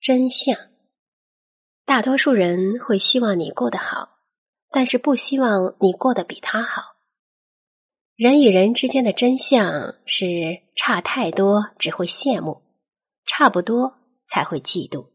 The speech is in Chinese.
真相。大多数人会希望你过得好但是不希望你过得比他好。人与人之间的真相是差太多只会羡慕差不多才会嫉妒。